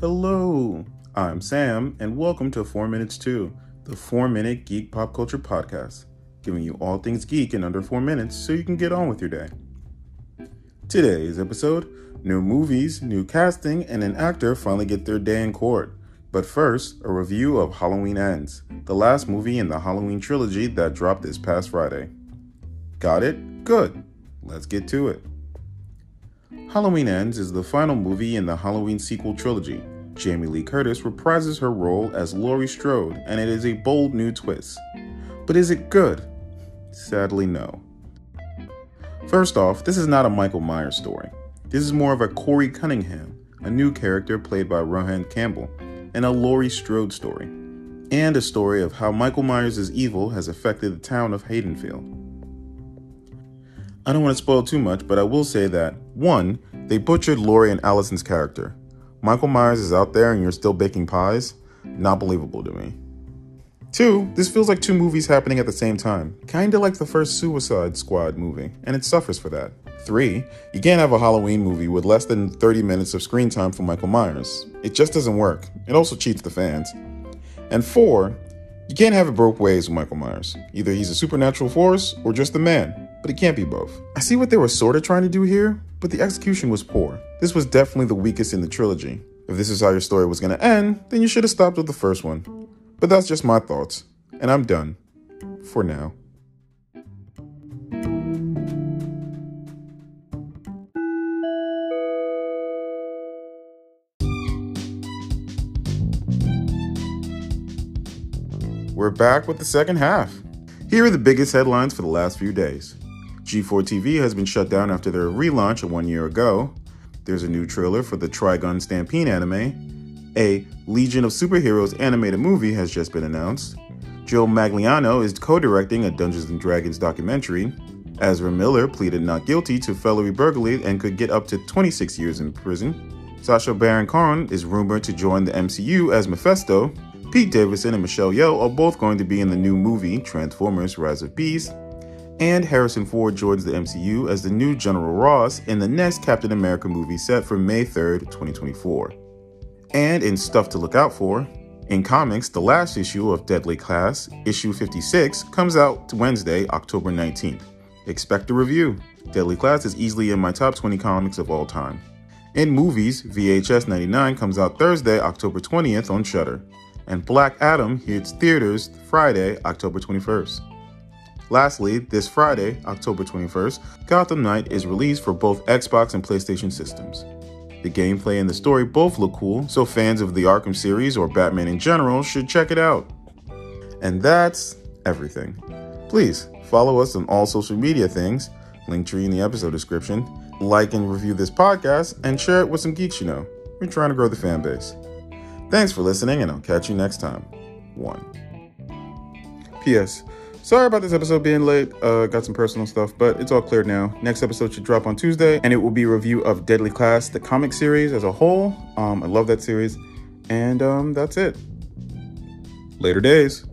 Hello, I'm Sam, and welcome to 4 Minutes 2, the 4 Minute Geek Pop Culture Podcast, giving you all things geek in under 4 minutes so you can get on with your day. Today's episode new movies, new casting, and an actor finally get their day in court. But first, a review of Halloween Ends, the last movie in the Halloween trilogy that dropped this past Friday. Got it? Good. Let's get to it. Halloween Ends is the final movie in the Halloween sequel trilogy. Jamie Lee Curtis reprises her role as Laurie Strode, and it is a bold new twist. But is it good? Sadly, no. First off, this is not a Michael Myers story. This is more of a Corey Cunningham, a new character played by Rohan Campbell, and a Laurie Strode story, and a story of how Michael Myers' evil has affected the town of Haddonfield. I don't want to spoil too much, but I will say that one, they butchered Laurie and Allyson's character. Michael Myers is out there and you're still baking pies? Not believable to me. Two, this feels like two movies happening at the same time, kinda like the first Suicide Squad movie, and it suffers for that. Three, you can't have a Halloween movie with less than 30 minutes of screen time for Michael Myers. It just doesn't work. It also cheats the fans. And four, you can't have it both ways with Michael Myers. Either he's a supernatural force or just a man but it can't be both. I see what they were sort of trying to do here, but the execution was poor. This was definitely the weakest in the trilogy. If this is how your story was going to end, then you should have stopped with the first one. But that's just my thoughts, and I'm done. For now. We're back with the second half. Here are the biggest headlines for the last few days. G4 TV has been shut down after their relaunch one year ago. There's a new trailer for the Trigun Stampede anime. A Legion of Superheroes animated movie has just been announced. Joe Manganiello is co directing a Dungeons and Dragons documentary. Ezra Miller pleaded not guilty to felony burglary and could get up to 26 years in prison. Sacha Baron Cohen is rumored to join the MCU as Mephisto. Pete Davidson and Michelle Yeoh are both going to be in the new movie Transformers Rise of Beast and Harrison Ford joins the MCU as the new General Ross in the next Captain America movie set for May 3rd, 2024. And in stuff to look out for, in comics, the last issue of Deadly Class, issue 56, comes out Wednesday, October 19th. Expect a review. Deadly Class is easily in my top 20 comics of all time. In movies, VHS 99 comes out Thursday, October 20th on Shudder, and Black Adam hits theaters Friday, October 21st. Lastly, this Friday, October 21st, Gotham Knight is released for both Xbox and PlayStation systems. The gameplay and the story both look cool, so fans of the Arkham series or Batman in general should check it out. And that's everything. Please follow us on all social media things, Linktree in the episode description, like and review this podcast, and share it with some geeks you know. We're trying to grow the fan base. Thanks for listening, and I'll catch you next time. 1. P.S. Sorry about this episode being late. Uh, got some personal stuff, but it's all cleared now. Next episode should drop on Tuesday, and it will be a review of Deadly Class, the comic series as a whole. Um, I love that series, and um, that's it. Later days.